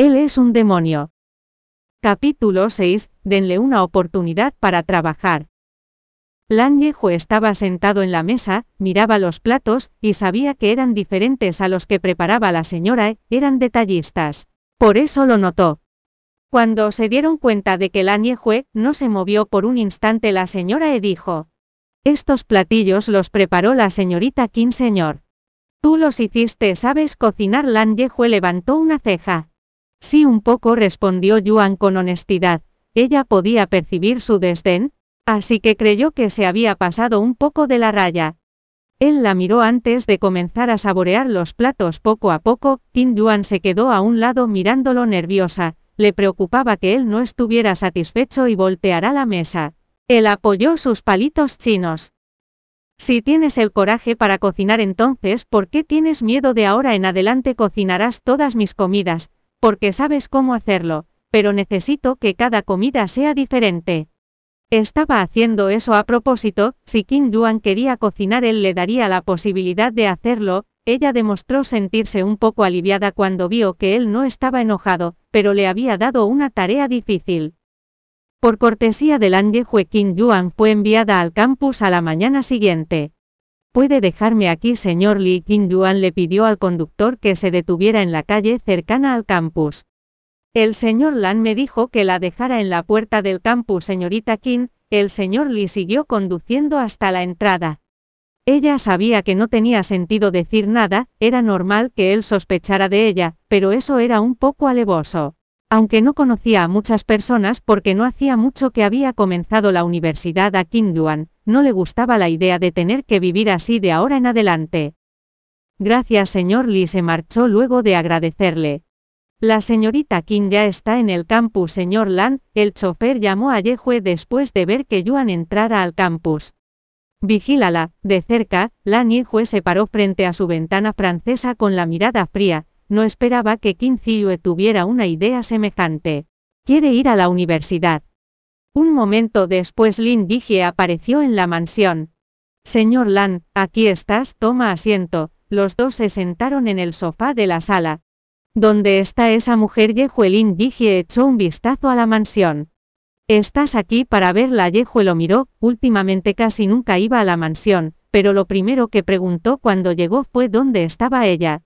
Él es un demonio. Capítulo 6. Denle una oportunidad para trabajar. Lan Yehu estaba sentado en la mesa, miraba los platos, y sabía que eran diferentes a los que preparaba la señora, eran detallistas. Por eso lo notó. Cuando se dieron cuenta de que Lan Yehue no se movió por un instante, la señora E dijo: Estos platillos los preparó la señorita Qin, señor. Tú los hiciste, ¿sabes cocinar? Lan Yehue levantó una ceja. Sí, un poco, respondió Yuan con honestidad. Ella podía percibir su desdén, así que creyó que se había pasado un poco de la raya. Él la miró antes de comenzar a saborear los platos poco a poco, Qin Yuan se quedó a un lado mirándolo nerviosa, le preocupaba que él no estuviera satisfecho y volteara la mesa. Él apoyó sus palitos chinos. Si tienes el coraje para cocinar entonces, ¿por qué tienes miedo de ahora en adelante cocinarás todas mis comidas? Porque sabes cómo hacerlo, pero necesito que cada comida sea diferente. Estaba haciendo eso a propósito, si Kim Yuan quería cocinar él le daría la posibilidad de hacerlo, ella demostró sentirse un poco aliviada cuando vio que él no estaba enojado, pero le había dado una tarea difícil. Por cortesía del Jue Kim Yuan fue enviada al campus a la mañana siguiente. ¿Puede dejarme aquí, señor Li? Kim Yuan le pidió al conductor que se detuviera en la calle cercana al campus. El señor Lan me dijo que la dejara en la puerta del campus, señorita Kim, el señor Lee siguió conduciendo hasta la entrada. Ella sabía que no tenía sentido decir nada, era normal que él sospechara de ella, pero eso era un poco alevoso. Aunque no conocía a muchas personas porque no hacía mucho que había comenzado la universidad a Yuan, no le gustaba la idea de tener que vivir así de ahora en adelante. Gracias señor Lee se marchó luego de agradecerle. La señorita Kim ya está en el campus, señor Lan, el chofer llamó a Yehue después de ver que Yuan entrara al campus. Vigílala, de cerca, Lan Yehue se paró frente a su ventana francesa con la mirada fría, no esperaba que Kim Ziyue tuviera una idea semejante. Quiere ir a la universidad. Un momento después Lin Dijie apareció en la mansión. Señor Lan, aquí estás, toma asiento, los dos se sentaron en el sofá de la sala, ¿Dónde está esa mujer? Yehuelin Dijie echó un vistazo a la mansión. Estás aquí para verla. Yehue lo miró, últimamente casi nunca iba a la mansión, pero lo primero que preguntó cuando llegó fue dónde estaba ella.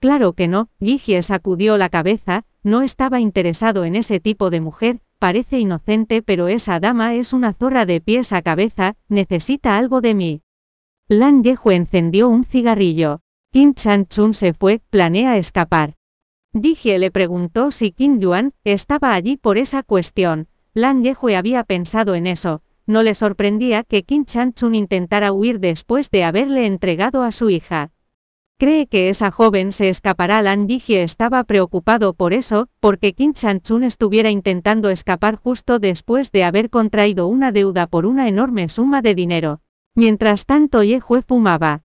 Claro que no, Yijie sacudió la cabeza, no estaba interesado en ese tipo de mujer, parece inocente pero esa dama es una zorra de pies a cabeza, necesita algo de mí. Lan Yehue encendió un cigarrillo. Kim Chan Chun se fue, planea escapar. Dijie le preguntó si Qin Yuan estaba allí por esa cuestión. Lan Yehue había pensado en eso. No le sorprendía que Qin Chun intentara huir después de haberle entregado a su hija. Cree que esa joven se escapará. Lan Dijie estaba preocupado por eso, porque Qin Chun estuviera intentando escapar justo después de haber contraído una deuda por una enorme suma de dinero. Mientras tanto Yehue fumaba.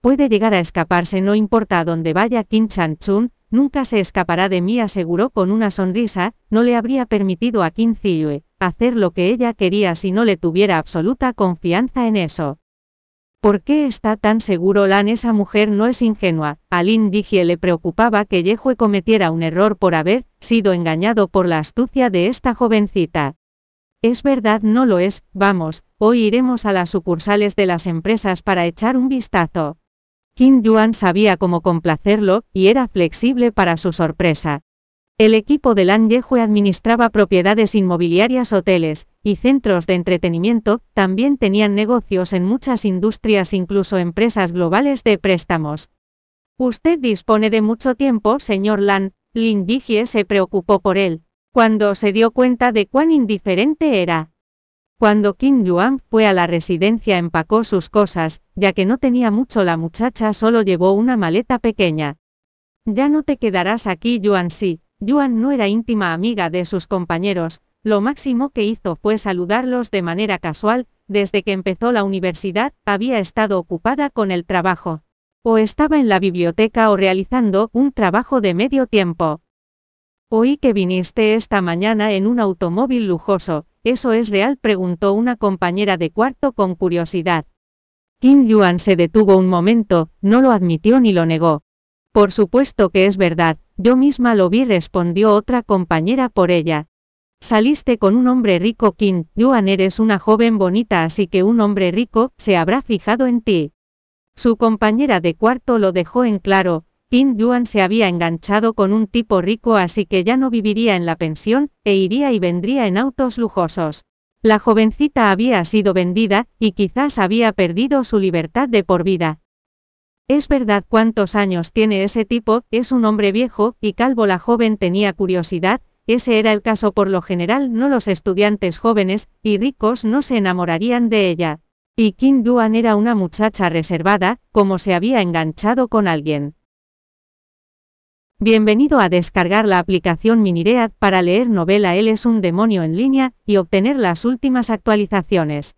Puede llegar a escaparse no importa a dónde vaya Qin Chun, Nunca se escapará de mí, aseguró con una sonrisa, no le habría permitido a Qin Ziyue hacer lo que ella quería si no le tuviera absoluta confianza en eso. ¿Por qué está tan seguro Lan? Esa mujer no es ingenua. A Lin le preocupaba que Yehue cometiera un error por haber sido engañado por la astucia de esta jovencita. Es verdad, no lo es, vamos, hoy iremos a las sucursales de las empresas para echar un vistazo. Kim Yuan sabía cómo complacerlo, y era flexible para su sorpresa. El equipo de Lan Yehue administraba propiedades inmobiliarias, hoteles y centros de entretenimiento, también tenían negocios en muchas industrias, incluso empresas globales de préstamos. Usted dispone de mucho tiempo, señor Lan, Lin Dijie se preocupó por él, cuando se dio cuenta de cuán indiferente era. Cuando Qin Yuan fue a la residencia empacó sus cosas, ya que no tenía mucho la muchacha solo llevó una maleta pequeña. Ya no te quedarás aquí Yuan sí, Yuan no era íntima amiga de sus compañeros, lo máximo que hizo fue saludarlos de manera casual, desde que empezó la universidad, había estado ocupada con el trabajo. O estaba en la biblioteca o realizando un trabajo de medio tiempo. Oí que viniste esta mañana en un automóvil lujoso, ¿eso es real? preguntó una compañera de cuarto con curiosidad. Kim Yuan se detuvo un momento, no lo admitió ni lo negó. Por supuesto que es verdad, yo misma lo vi, respondió otra compañera por ella. Saliste con un hombre rico, Kim Yuan eres una joven bonita, así que un hombre rico se habrá fijado en ti. Su compañera de cuarto lo dejó en claro, Kim Yuan se había enganchado con un tipo rico así que ya no viviría en la pensión, e iría y vendría en autos lujosos. La jovencita había sido vendida, y quizás había perdido su libertad de por vida. Es verdad cuántos años tiene ese tipo, es un hombre viejo, y calvo la joven tenía curiosidad, ese era el caso por lo general no los estudiantes jóvenes, y ricos no se enamorarían de ella. Y Kim Yuan era una muchacha reservada, como se había enganchado con alguien. Bienvenido a descargar la aplicación Miniread para leer novela Él es un demonio en línea, y obtener las últimas actualizaciones.